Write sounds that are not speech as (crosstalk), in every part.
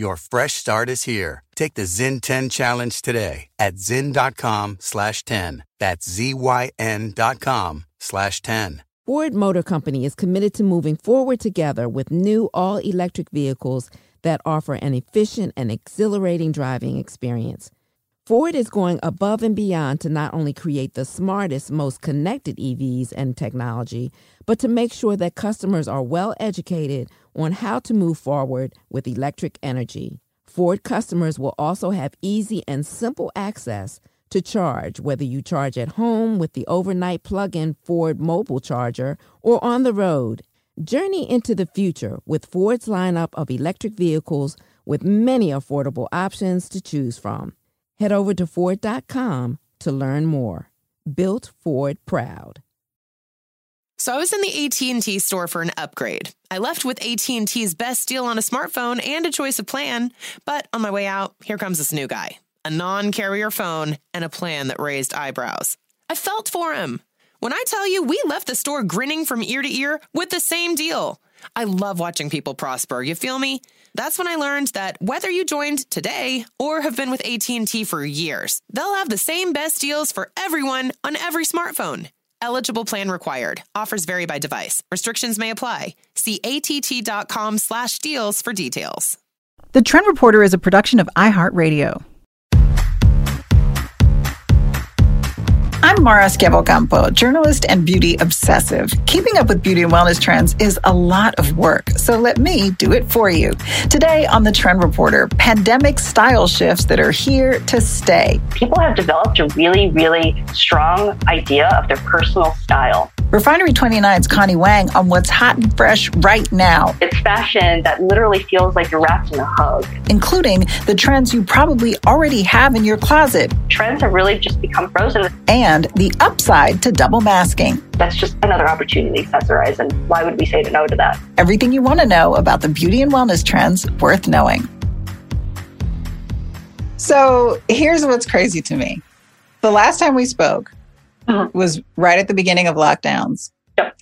Your fresh start is here. Take the Zyn 10 challenge today at zyn.com slash 10. That's Z-Y-N dot com slash 10. Ford Motor Company is committed to moving forward together with new all electric vehicles that offer an efficient and exhilarating driving experience. Ford is going above and beyond to not only create the smartest, most connected EVs and technology, but to make sure that customers are well educated on how to move forward with electric energy. Ford customers will also have easy and simple access to charge, whether you charge at home with the overnight plug in Ford mobile charger or on the road. Journey into the future with Ford's lineup of electric vehicles with many affordable options to choose from. Head over to Ford.com to learn more. Built Ford Proud. So I was in the AT&T store for an upgrade. I left with AT&T's best deal on a smartphone and a choice of plan, but on my way out, here comes this new guy. A non-carrier phone and a plan that raised eyebrows. I felt for him. When I tell you, we left the store grinning from ear to ear with the same deal. I love watching people prosper. You feel me? That's when I learned that whether you joined today or have been with AT&T for years, they'll have the same best deals for everyone on every smartphone. Eligible plan required. Offers vary by device. Restrictions may apply. See att.com slash deals for details. The Trend Reporter is a production of iHeartRadio. I'm Mara Schiavocampo, journalist and beauty obsessive. Keeping up with beauty and wellness trends is a lot of work, so let me do it for you. Today on the Trend Reporter, pandemic style shifts that are here to stay. People have developed a really, really strong idea of their personal style. Refinery 29's Connie Wang on what's hot and fresh right now. It's fashion that literally feels like you're wrapped in a hug. Including the trends you probably already have in your closet. Trends have really just become frozen. And the upside to double masking. That's just another opportunity that's and Why would we say no to that? Everything you want to know about the beauty and wellness trends worth knowing. So here's what's crazy to me. The last time we spoke, mm-hmm. was right at the beginning of lockdowns. Yep.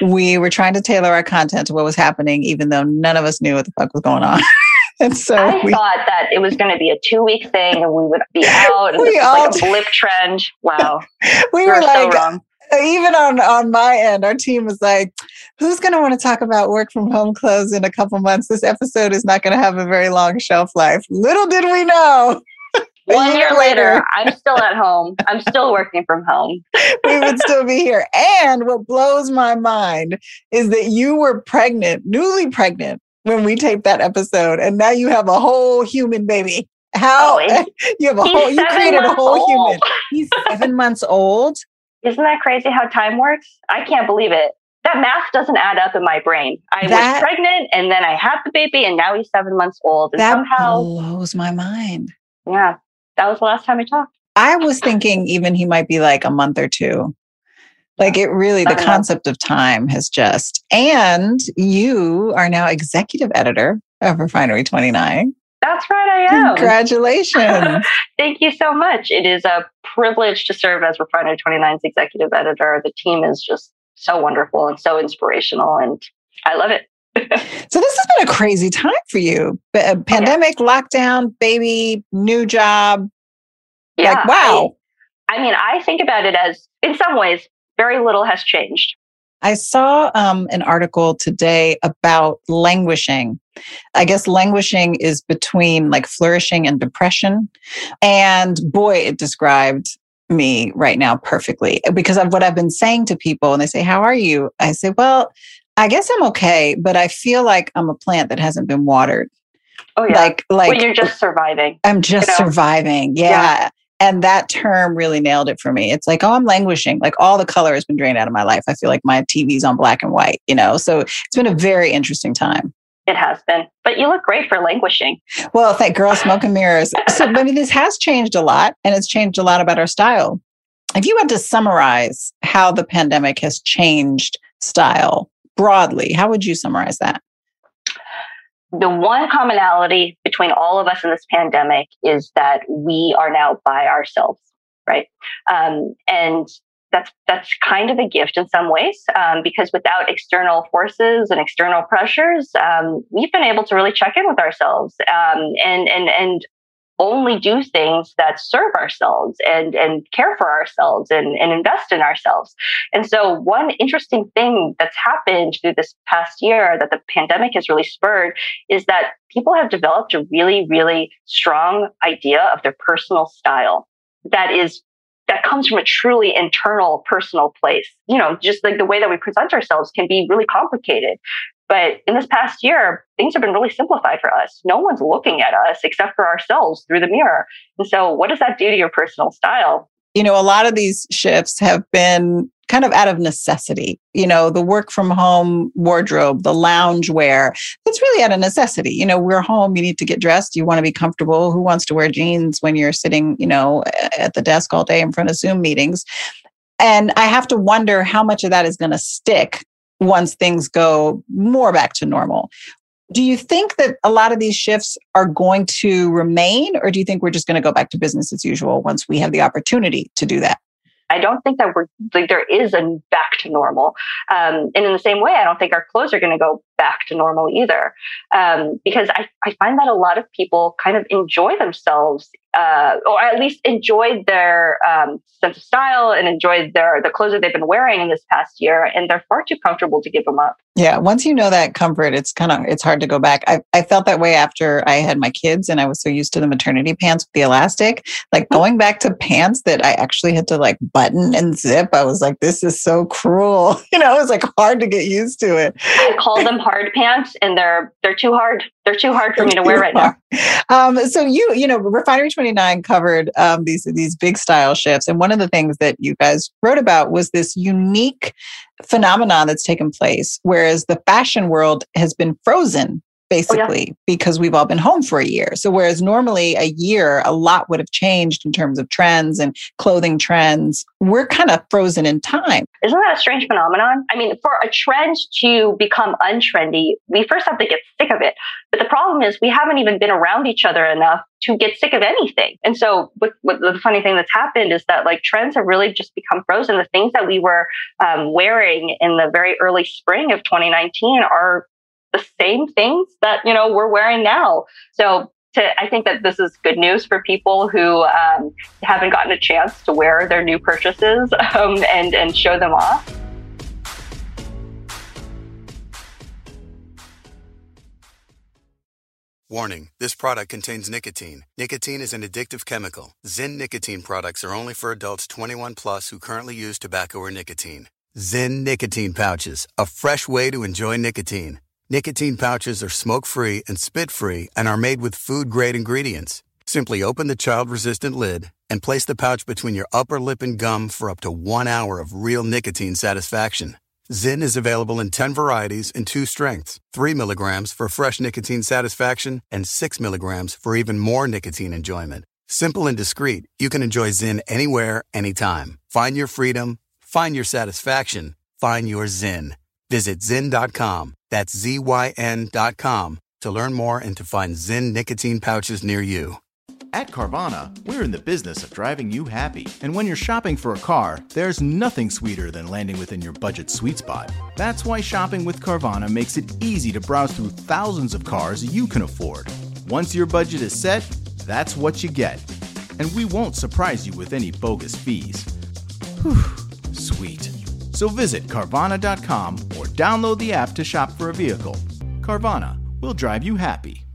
We were trying to tailor our content to what was happening, even though none of us knew what the fuck was going on. (laughs) and so I we, thought that it was going to be a two week thing and we would be (laughs) out and we all like a blip trend. Wow. (laughs) we were like, so even on on my end, our team was like, "Who's going to want to talk about work from home clothes in a couple months? This episode is not going to have a very long shelf life." Little did we know one year later, I'm still at home. I'm still working from home. (laughs) we would still be here. And what blows my mind is that you were pregnant, newly pregnant, when we taped that episode, and now you have a whole human baby. How oh, (laughs) you have a whole you created a whole old. human. (laughs) He's seven months old. Isn't that crazy how time works? I can't believe it. That math doesn't add up in my brain. I that, was pregnant and then I had the baby and now he's seven months old. And that somehow blows my mind. Yeah that was the last time we talked. I was thinking even he might be like a month or two. Like it really, the concept of time has just, and you are now executive editor of Refinery 29. That's right, I am. Congratulations. (laughs) Thank you so much. It is a privilege to serve as Refinery 29's executive editor. The team is just so wonderful and so inspirational, and I love it. So this has been a crazy time for you. Uh, pandemic, lockdown, baby, new job. Yeah, like, wow. I, I, mean, I think about it as, in some ways, very little has changed. I saw um, an article today about languishing. I guess languishing is between like flourishing and depression. And boy, it described me right now perfectly because of what I've been saying to people. And they say, How are you? I say, Well, I guess I'm okay, but I feel like I'm a plant that hasn't been watered. Oh yeah. Like like well, you're just surviving. I'm just you know? surviving. Yeah. yeah. And that term really nailed it for me. It's like, oh, I'm languishing. Like all the color has been drained out of my life. I feel like my TV's on black and white, you know? So it's been a very interesting time. It has been, but you look great for languishing. Well, thank girl, smoke and mirrors. So, I mean, this has changed a lot, and it's changed a lot about our style. If you had to summarize how the pandemic has changed style broadly, how would you summarize that? The one commonality between all of us in this pandemic is that we are now by ourselves, right? Um, and that's that's kind of a gift in some ways um, because without external forces and external pressures, um, we've been able to really check in with ourselves um, and and and only do things that serve ourselves and and care for ourselves and, and invest in ourselves. And so one interesting thing that's happened through this past year that the pandemic has really spurred is that people have developed a really, really strong idea of their personal style that is that comes from a truly internal personal place. You know, just like the way that we present ourselves can be really complicated. But in this past year, things have been really simplified for us. No one's looking at us except for ourselves through the mirror. And so, what does that do to your personal style? You know, a lot of these shifts have been kind of out of necessity. You know, the work from home wardrobe, the lounge wear, it's really out of necessity. You know, we're home, you need to get dressed, you want to be comfortable. Who wants to wear jeans when you're sitting, you know, at the desk all day in front of Zoom meetings? And I have to wonder how much of that is going to stick once things go more back to normal. Do you think that a lot of these shifts are going to remain, or do you think we're just going to go back to business as usual once we have the opportunity to do that? I don't think that we're like there is a back to normal. Um, and in the same way, I don't think our clothes are going to go back to normal either. Um, because I, I find that a lot of people kind of enjoy themselves uh, or at least enjoyed their um, sense of style and enjoyed their the clothes that they've been wearing in this past year, and they're far too comfortable to give them up. Yeah, once you know that comfort, it's kind of it's hard to go back. I, I felt that way after I had my kids, and I was so used to the maternity pants with the elastic. Like mm-hmm. going back to pants that I actually had to like button and zip, I was like, this is so cruel. (laughs) You know, it was like hard to get used to it. I call them hard pants, and they're they're too hard. They're too hard for me to wear right now. (laughs) Um, so you you know, Refinery Twenty Nine covered um, these these big style shifts, and one of the things that you guys wrote about was this unique phenomenon that's taken place, whereas the fashion world has been frozen basically, oh, yeah. because we've all been home for a year. So, whereas normally a year, a lot would have changed in terms of trends and clothing trends, we're kind of frozen in time. Isn't that a strange phenomenon? I mean, for a trend to become untrendy, we first have to get sick of it. But the problem is, we haven't even been around each other enough to get sick of anything. And so, what, what the funny thing that's happened is that like trends have really just become frozen. The things that we were um, wearing in the very early spring of 2019 are the same things that you know we're wearing now. So to, I think that this is good news for people who um, haven't gotten a chance to wear their new purchases (laughs) um, and and show them off. Warning this product contains nicotine. Nicotine is an addictive chemical. Zyn nicotine products are only for adults 21 plus who currently use tobacco or nicotine. Zyn nicotine pouches, a fresh way to enjoy nicotine. Nicotine pouches are smoke free and spit free and are made with food grade ingredients. Simply open the child resistant lid and place the pouch between your upper lip and gum for up to one hour of real nicotine satisfaction. Zyn is available in 10 varieties and two strengths 3 milligrams for fresh nicotine satisfaction, and 6 milligrams for even more nicotine enjoyment. Simple and discreet, you can enjoy Zyn anywhere, anytime. Find your freedom, find your satisfaction, find your Zyn. Visit Zyn.com that's ZYN.com to learn more and to find Zyn nicotine pouches near you. At Carvana, we're in the business of driving you happy. And when you're shopping for a car, there's nothing sweeter than landing within your budget sweet spot. That's why shopping with Carvana makes it easy to browse through thousands of cars you can afford. Once your budget is set, that's what you get. And we won't surprise you with any bogus fees. Whew, sweet. So visit Carvana.com download the app to shop for a vehicle. Carvana will drive you happy.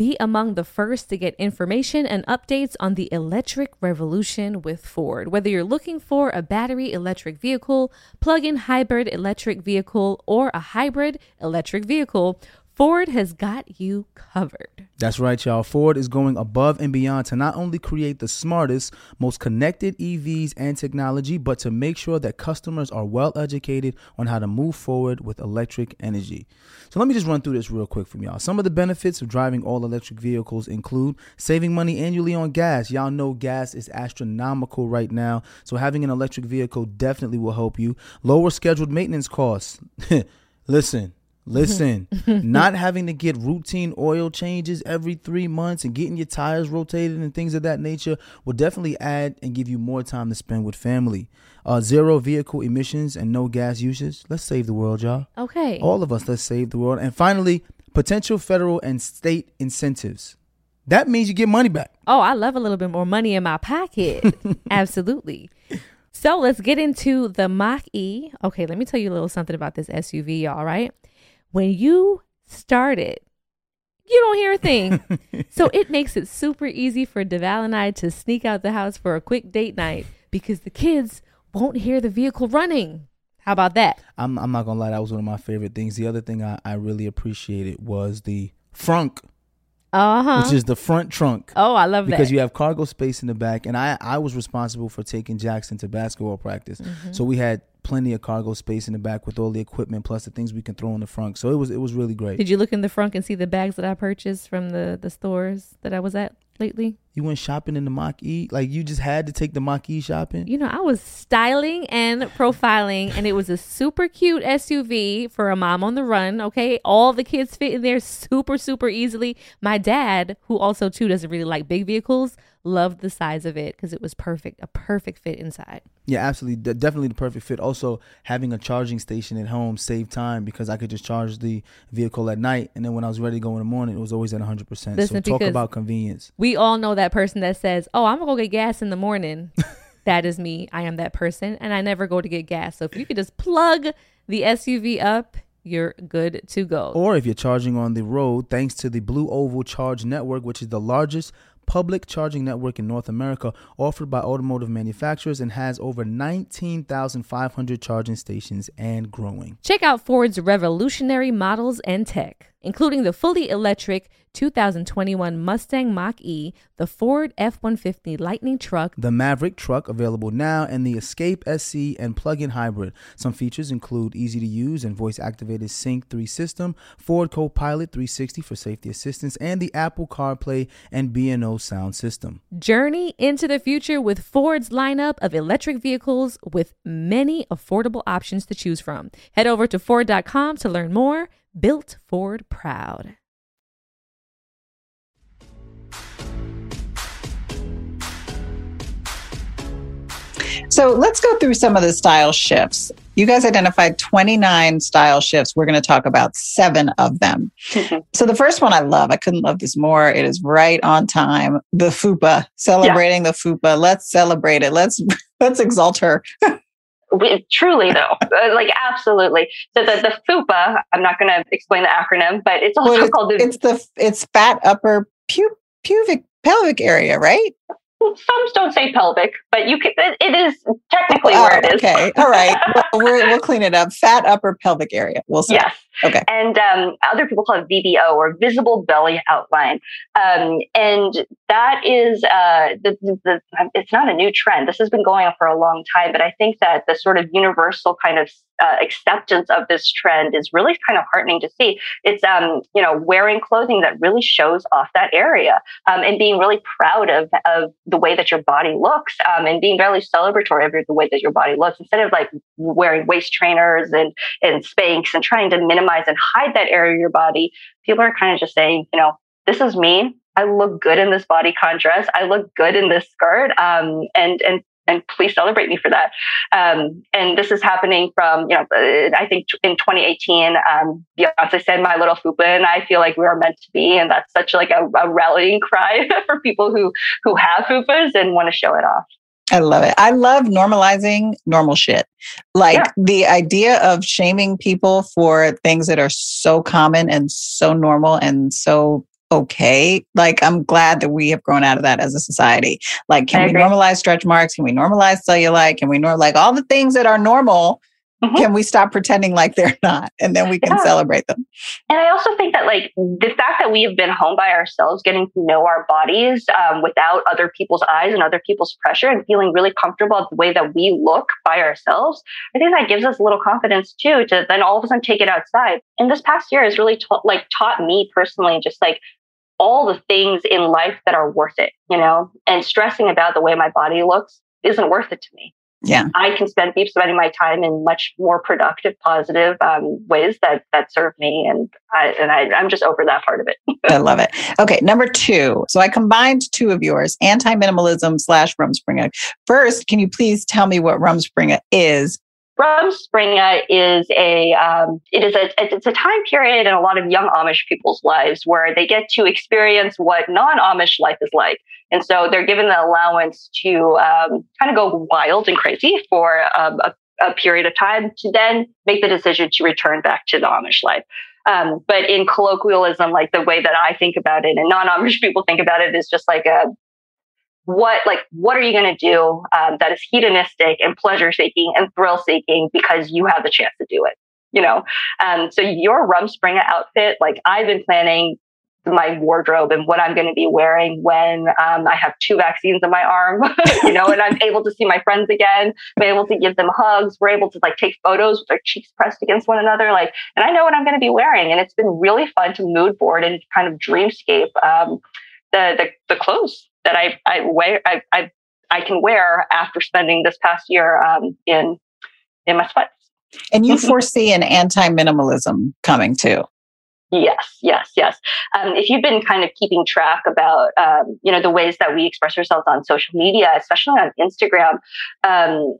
Be among the first to get information and updates on the electric revolution with Ford. Whether you're looking for a battery electric vehicle, plug in hybrid electric vehicle, or a hybrid electric vehicle, Ford has got you covered. That's right, y'all. Ford is going above and beyond to not only create the smartest, most connected EVs and technology, but to make sure that customers are well educated on how to move forward with electric energy. So let me just run through this real quick from y'all. Some of the benefits of driving all electric vehicles include saving money annually on gas. Y'all know gas is astronomical right now, so having an electric vehicle definitely will help you. Lower scheduled maintenance costs. (laughs) Listen, Listen, (laughs) not having to get routine oil changes every three months and getting your tires rotated and things of that nature will definitely add and give you more time to spend with family. Uh, zero vehicle emissions and no gas usage. Let's save the world, y'all. Okay. All of us, let's save the world. And finally, potential federal and state incentives. That means you get money back. Oh, I love a little bit more money in my pocket. (laughs) Absolutely. So let's get into the Mach E. Okay, let me tell you a little something about this SUV, y'all, right? When you start it, you don't hear a thing. (laughs) so it makes it super easy for Deval and I to sneak out the house for a quick date night because the kids won't hear the vehicle running. How about that? I'm, I'm not gonna lie, that was one of my favorite things. The other thing I, I really appreciated was the frunk. Uh-huh. Which is the front trunk. Oh, I love because that. Because you have cargo space in the back. And I, I was responsible for taking Jackson to basketball practice. Mm-hmm. So we had plenty of cargo space in the back with all the equipment plus the things we can throw in the front. So it was it was really great. Did you look in the front and see the bags that I purchased from the the stores that I was at lately? You went shopping in the Mach E? Like you just had to take the Mach E shopping? You know, I was styling and profiling and it was a super cute SUV for a mom on the run, okay? All the kids fit in there super super easily. My dad, who also too doesn't really like big vehicles, loved the size of it because it was perfect, a perfect fit inside. Yeah, absolutely. De- definitely the perfect fit. Also, having a charging station at home saved time because I could just charge the vehicle at night. And then when I was ready to go in the morning, it was always at 100%. Listen, so talk about convenience. We all know that person that says, Oh, I'm to go get gas in the morning. (laughs) that is me. I am that person. And I never go to get gas. So if you could just plug the SUV up, you're good to go. Or if you're charging on the road, thanks to the Blue Oval Charge Network, which is the largest public charging network in North America offered by automotive manufacturers and has over 19,500 charging stations and growing. Check out Ford's revolutionary models and tech including the fully electric 2021 Mustang Mach E, the Ford F 150 Lightning truck, the Maverick truck available now, and the Escape SE and plug in hybrid. Some features include easy to use and voice activated Sync 3 system, Ford Copilot 360 for safety assistance, and the Apple CarPlay and B&O sound system. Journey into the future with Ford's lineup of electric vehicles with many affordable options to choose from. Head over to Ford.com to learn more built Ford proud. So let's go through some of the style shifts. You guys identified 29 style shifts. We're going to talk about seven of them. (laughs) so the first one I love, I couldn't love this more. It is right on time. The FUPA, celebrating yeah. the FUPA. Let's celebrate it. Let's (laughs) let's exalt her. (laughs) We, truly though (laughs) uh, like absolutely so the, the fupa i'm not going to explain the acronym but it's also well, it's, called the it's the it's fat upper pu- pubic pelvic area right some don't say pelvic, but you can. It is technically oh, where it is. Okay, all right. (laughs) Well, we will clean it up. Fat upper pelvic area. We'll say. Yes. Okay. And um, other people call it VBO or visible belly outline, um, and that is uh, the, the, it's not a new trend. This has been going on for a long time, but I think that the sort of universal kind of uh, acceptance of this trend is really kind of heartening to see. It's um, you know wearing clothing that really shows off that area um, and being really proud of of the way that your body looks um, and being really celebratory of the way that your body looks instead of like wearing waist trainers and and Spanx and trying to minimize and hide that area of your body. People are kind of just saying, you know, this is me. I look good in this bodycon dress. I look good in this skirt. Um, and and and please celebrate me for that. Um, and this is happening from, you know, uh, I think in 2018, um, Beyonce said "My Little Fupa," and I feel like we are meant to be, and that's such like a, a rallying (laughs) cry for people who who have fupas and want to show it off. I love it. I love normalizing normal shit. Like yeah. the idea of shaming people for things that are so common and so normal and so okay. Like, I'm glad that we have grown out of that as a society. Like, can we normalize stretch marks? Can we normalize cellulite? Can we normalize like all the things that are normal? Mm-hmm. Can we stop pretending like they're (laughs) not? And then we can yeah. celebrate them. And I also think that, like, the fact that we have been home by ourselves, getting to know our bodies um, without other people's eyes and other people's pressure, and feeling really comfortable at the way that we look by ourselves, I think that gives us a little confidence too to then all of a sudden take it outside. And this past year has really ta- like taught me personally, just like all the things in life that are worth it, you know, and stressing about the way my body looks isn't worth it to me yeah. I can spend keep spending my time in much more productive positive um, ways that that serve me and i and I, i'm just over that part of it. (laughs) I love it. Okay number two. So i combined two of yours anti-minimalism slash rumspringa first can you please tell me what rumspringa is? Rumspringa is a um, it is a it's a time period in a lot of young Amish people's lives where they get to experience what non-Amish life is like, and so they're given the allowance to um, kind of go wild and crazy for um, a, a, period of time to then make the decision to return back to the Amish life. Um, but in colloquialism, like the way that I think about it and non-Amish people think about it is just like a what like what are you going to do um, that is hedonistic and pleasure seeking and thrill seeking because you have the chance to do it you know um, so your rum rumspringa outfit like i've been planning my wardrobe and what i'm going to be wearing when um, i have two vaccines in my arm (laughs) you know and i'm able to see my friends again i'm able to give them hugs we're able to like take photos with our cheeks pressed against one another like and i know what i'm going to be wearing and it's been really fun to mood board and kind of dreamscape um, the, the the clothes that I I wear I I, I can wear after spending this past year um, in in my sweats. And you foresee an anti-minimalism coming too. Yes, yes, yes. Um, if you've been kind of keeping track about, um, you know, the ways that we express ourselves on social media, especially on Instagram, um,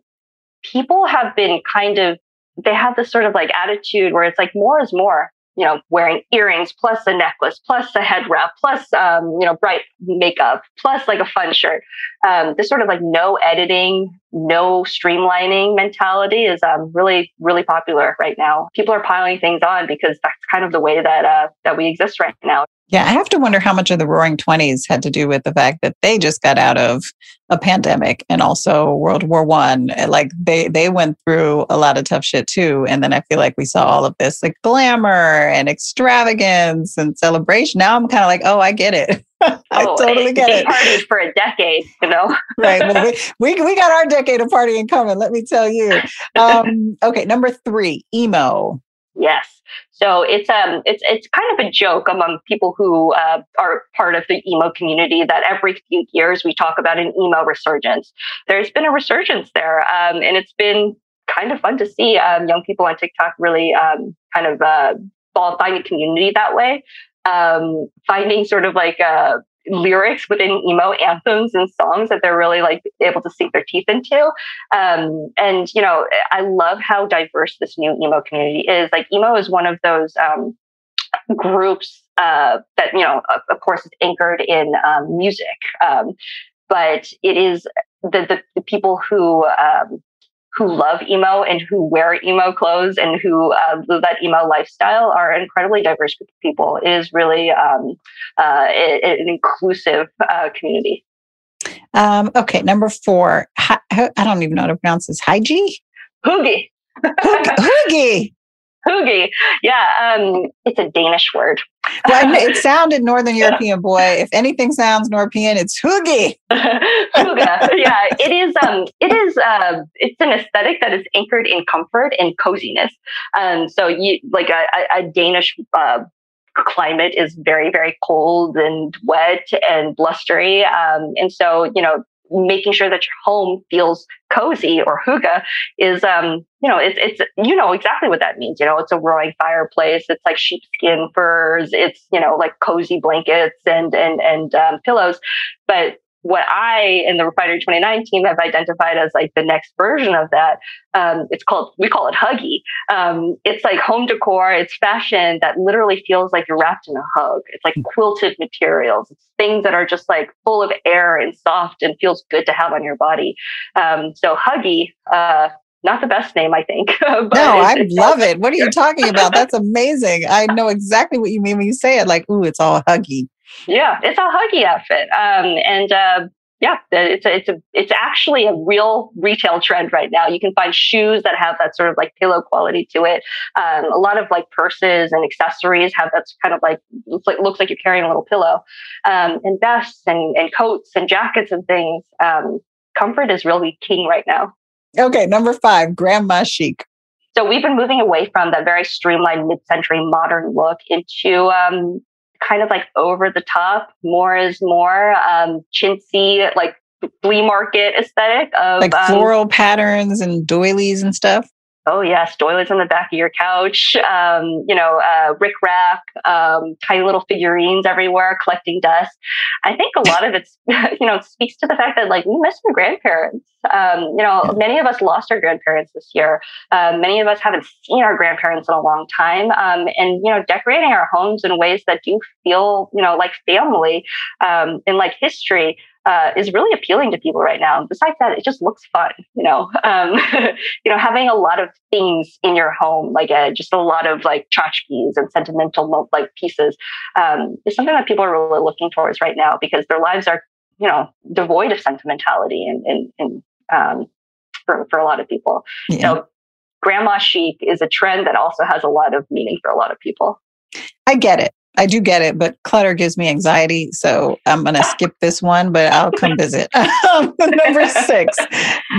people have been kind of, they have this sort of like attitude where it's like more is more you know, wearing earrings plus a necklace plus a head wrap plus, um, you know, bright makeup plus like a fun shirt. Um, this sort of like no editing, no streamlining mentality is um, really, really popular right now. People are piling things on because that's kind of the way that uh, that we exist right now. Yeah, I have to wonder how much of the Roaring Twenties had to do with the fact that they just got out of a pandemic and also World War One. Like they they went through a lot of tough shit too. And then I feel like we saw all of this like glamour and extravagance and celebration. Now I'm kind of like, oh, I get it. (laughs) I oh, totally get it. Partied for a decade, you know. (laughs) right. Well, we, we we got our decade of partying coming. Let me tell you. Um, okay, number three, emo. Yes. So it's um it's it's kind of a joke among people who uh, are part of the emo community that every few years we talk about an emo resurgence. There's been a resurgence there, um, and it's been kind of fun to see um, young people on TikTok really um, kind of uh, finding community that way. Um, finding sort of like a uh, lyrics within emo anthems and songs that they're really like able to sink their teeth into. Um, and you know, I love how diverse this new emo community is. Like emo is one of those um, groups uh, that you know, of, of, course, is anchored in um, music, um, but it is the, the, the people who um, who love emo and who wear emo clothes and who uh, live that emo lifestyle are an incredibly diverse group of people. It is really um, uh, an inclusive uh, community. Um, okay, number four. I don't even know how to pronounce this. Hygie? Hoogie. (laughs) Hoogie. Hoogie. Yeah, um, it's a Danish word. Well, it (laughs) sounded Northern European boy. If anything sounds European, it's hoogie. Hooga. Yeah, it is. Um, it is. Uh, it's an aesthetic that is anchored in comfort and coziness. Um, so you like a, a Danish uh, climate is very very cold and wet and blustery um, and so you know making sure that your home feels cozy or hygge is um you know it's it's you know exactly what that means you know it's a roaring fireplace it's like sheepskin furs it's you know like cozy blankets and and and um, pillows but what I in the Refinery 29 team have identified as like the next version of that. Um, it's called, we call it Huggy. Um, it's like home decor, it's fashion that literally feels like you're wrapped in a hug. It's like quilted materials, it's things that are just like full of air and soft and feels good to have on your body. Um, so Huggy, uh, not the best name, I think. (laughs) no, I love it. What are you talking about? That's amazing. I know exactly what you mean when you say it. Like, ooh, it's all huggy. Yeah, it's a huggy outfit. Um, and uh, yeah, it's a, it's a, it's actually a real retail trend right now. You can find shoes that have that sort of like pillow quality to it. Um, a lot of like purses and accessories have that kind of like looks like, looks like you're carrying a little pillow. Um, and vests and, and coats and jackets and things. Um, comfort is really king right now. Okay, number five, grandma chic. So we've been moving away from that very streamlined mid-century modern look into um, kind of like over the top. More is more um, chintzy, like flea market aesthetic of like um, floral patterns and doilies and stuff. Oh yes, doilies on the back of your couch. Um, you know, uh, rickrack, um, tiny little figurines everywhere, collecting dust. I think a lot of it's, (laughs) you know, speaks to the fact that like we miss our grandparents. Um, you know, many of us lost our grandparents this year. Um, many of us haven't seen our grandparents in a long time. Um, and you know, decorating our homes in ways that do feel, you know, like family um, and like history uh, is really appealing to people right now. Besides that, it just looks fun. You know, (laughs) um, (laughs) you know, having a lot of things in your home, like uh, just a lot of like tchotchkes and sentimental like pieces, um, is something that people are really looking towards right now because their lives are, you know, devoid of sentimentality and and, and um, for for a lot of people. Yeah. You know, grandma chic is a trend that also has a lot of meaning for a lot of people. I get it. I do get it, but clutter gives me anxiety. So I'm going to skip this one, but I'll come visit. (laughs) Um, number six,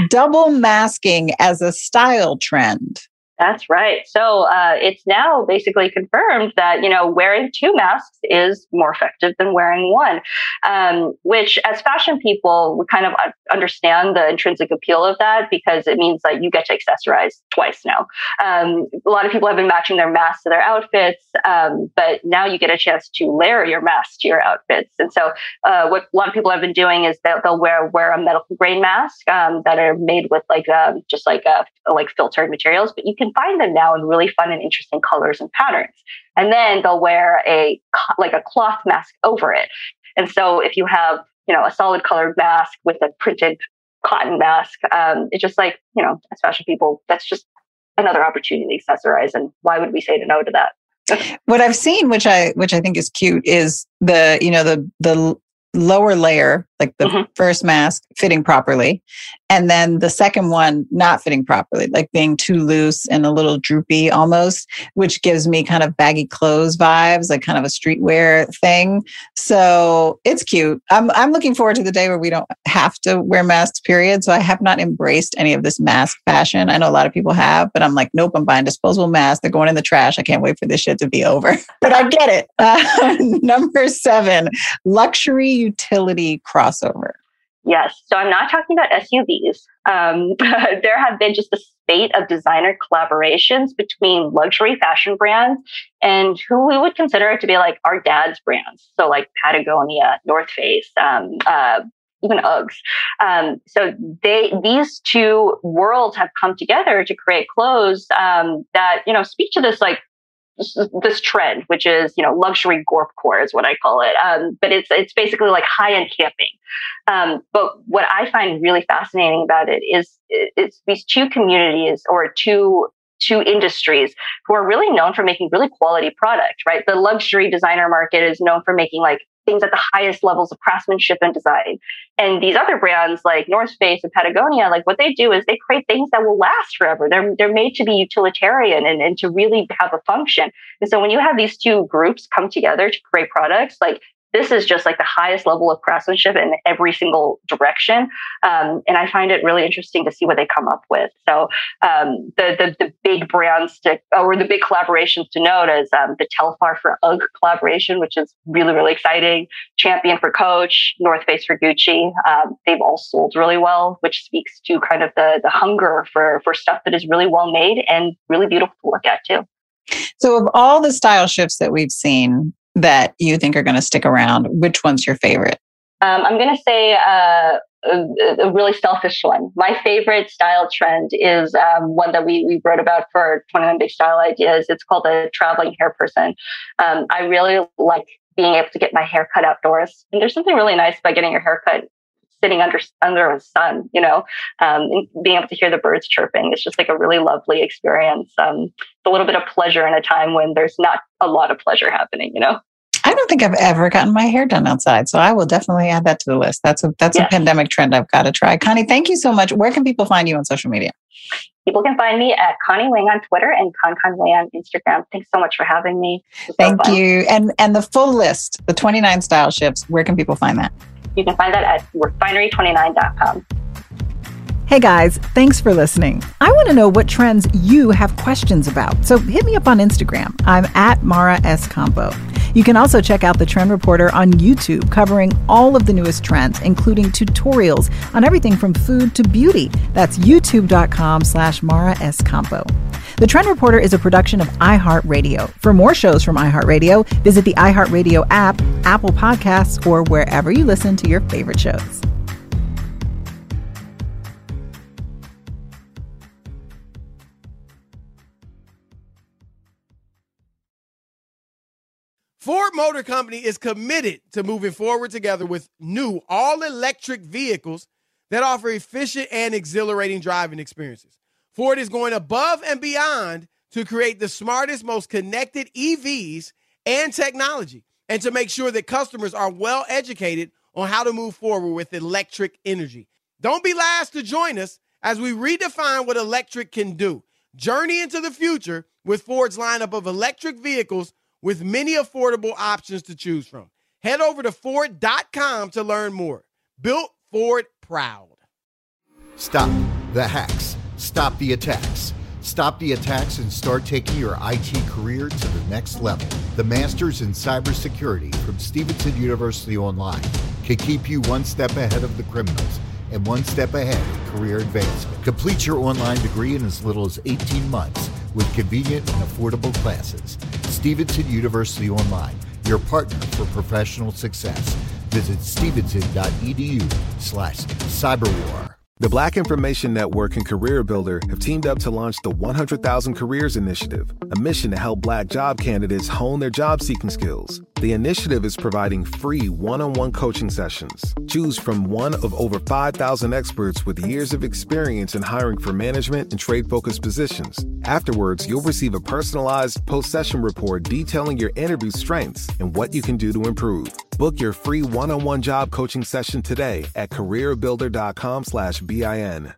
double masking as a style trend. That's right. So uh, it's now basically confirmed that you know wearing two masks is more effective than wearing one, um, which as fashion people we kind of understand the intrinsic appeal of that because it means that you get to accessorize twice now. Um, a lot of people have been matching their masks to their outfits, um, but now you get a chance to layer your mask to your outfits. And so uh, what a lot of people have been doing is they'll, they'll wear wear a medical grade mask um, that are made with like um, just like uh, like filtered materials, but you can find them now in really fun and interesting colors and patterns. And then they'll wear a like a cloth mask over it. And so if you have, you know, a solid colored mask with a printed cotton mask, um, it's just like, you know, as fashion people, that's just another opportunity to accessorize. And why would we say no to that? (laughs) what I've seen, which I which I think is cute, is the you know the the lower layer, like the mm-hmm. first mask, fitting properly. And then the second one not fitting properly, like being too loose and a little droopy almost, which gives me kind of baggy clothes vibes, like kind of a streetwear thing. So it's cute. I'm, I'm looking forward to the day where we don't have to wear masks, period. So I have not embraced any of this mask fashion. I know a lot of people have, but I'm like, nope, I'm buying disposable masks. They're going in the trash. I can't wait for this shit to be over. (laughs) but I get it. Uh, (laughs) number seven, luxury utility crossover. Yes. So I'm not talking about SUVs. Um, (laughs) there have been just a spate of designer collaborations between luxury fashion brands and who we would consider to be like our dad's brands. So like Patagonia, North Face, um, uh, even Uggs. Um, so they these two worlds have come together to create clothes um, that you know speak to this like this trend, which is you know luxury gorpcore is what I call it. Um, but it's it's basically like high end camping. Um, but what I find really fascinating about it is it's these two communities or two two industries who are really known for making really quality product. Right, the luxury designer market is known for making like things at the highest levels of craftsmanship and design. And these other brands like North Face and Patagonia, like what they do is they create things that will last forever. They're they're made to be utilitarian and, and to really have a function. And so when you have these two groups come together to create products, like this is just like the highest level of craftsmanship in every single direction. Um, and I find it really interesting to see what they come up with. So um, the, the, the big brands to, or the big collaborations to note is um, the Telfar for UGG collaboration, which is really really exciting. Champion for Coach, North Face for Gucci. Um, they've all sold really well, which speaks to kind of the the hunger for for stuff that is really well made and really beautiful to look at too. So, of all the style shifts that we've seen, that you think are going to stick around, which one's your favorite? Um, I'm going to say uh, a, a, really selfish one. My favorite style trend is um, one that we, we wrote about for 21 Big Style Ideas. It's called the traveling hair person. Um, I really like being able to get my hair cut outdoors. And there's something really nice about getting your hair cut sitting under under a sun, you know, um, and being able to hear the birds chirping. It's just like a really lovely experience. Um, a little bit of pleasure in a time when there's not a lot of pleasure happening, you know. I don't think I've ever gotten my hair done outside, so I will definitely add that to the list. That's a that's Yeah. a pandemic trend I've got to try. Connie, thank you so much. Where can people find you on social media? People can find me at Connie Wang on Twitter and ConCon Way on Instagram. Thanks so much for having me. Was so Thank you. And and the full list, the 29 style shifts, where can people find that? You can find that at refinery29.com. Hey guys, thanks for listening. I want to know what trends you have questions about, so hit me up on Instagram. I'm at Mara S. Campo. You can also check out the Trend Reporter on YouTube, covering all of the newest trends, including tutorials on everything from food to beauty. That's youtube.com slash Mara S. Campo. The Trend Reporter is a production of iHeartRadio. For more shows from iHeartRadio, visit the iHeartRadio app, Apple Podcasts, or wherever you listen to your favorite shows. Ford Motor Company is committed to moving forward together with new all electric vehicles that offer efficient and exhilarating driving experiences. Ford is going above and beyond to create the smartest, most connected EVs and technology, and to make sure that customers are well educated on how to move forward with electric energy. Don't be last to join us as we redefine what electric can do. Journey into the future with Ford's lineup of electric vehicles with many affordable options to choose from. Head over to Ford.com to learn more. Built Ford proud. Stop the hacks. Stop the attacks. Stop the attacks and start taking your IT career to the next level. The Masters in Cybersecurity from Stevenson University Online can keep you one step ahead of the criminals and one step ahead of career advancement. Complete your online degree in as little as 18 months with convenient and affordable classes. Stevenson University Online, your partner for professional success. Visit stevenson.edu slash cyberwar. The Black Information Network and Career Builder have teamed up to launch the 100,000 Careers Initiative, a mission to help black job candidates hone their job seeking skills. The initiative is providing free one on one coaching sessions. Choose from one of over 5,000 experts with years of experience in hiring for management and trade focused positions. Afterwards, you'll receive a personalized post session report detailing your interview strengths and what you can do to improve. Book your free one on one job coaching session today at careerbuilder.com slash BIN.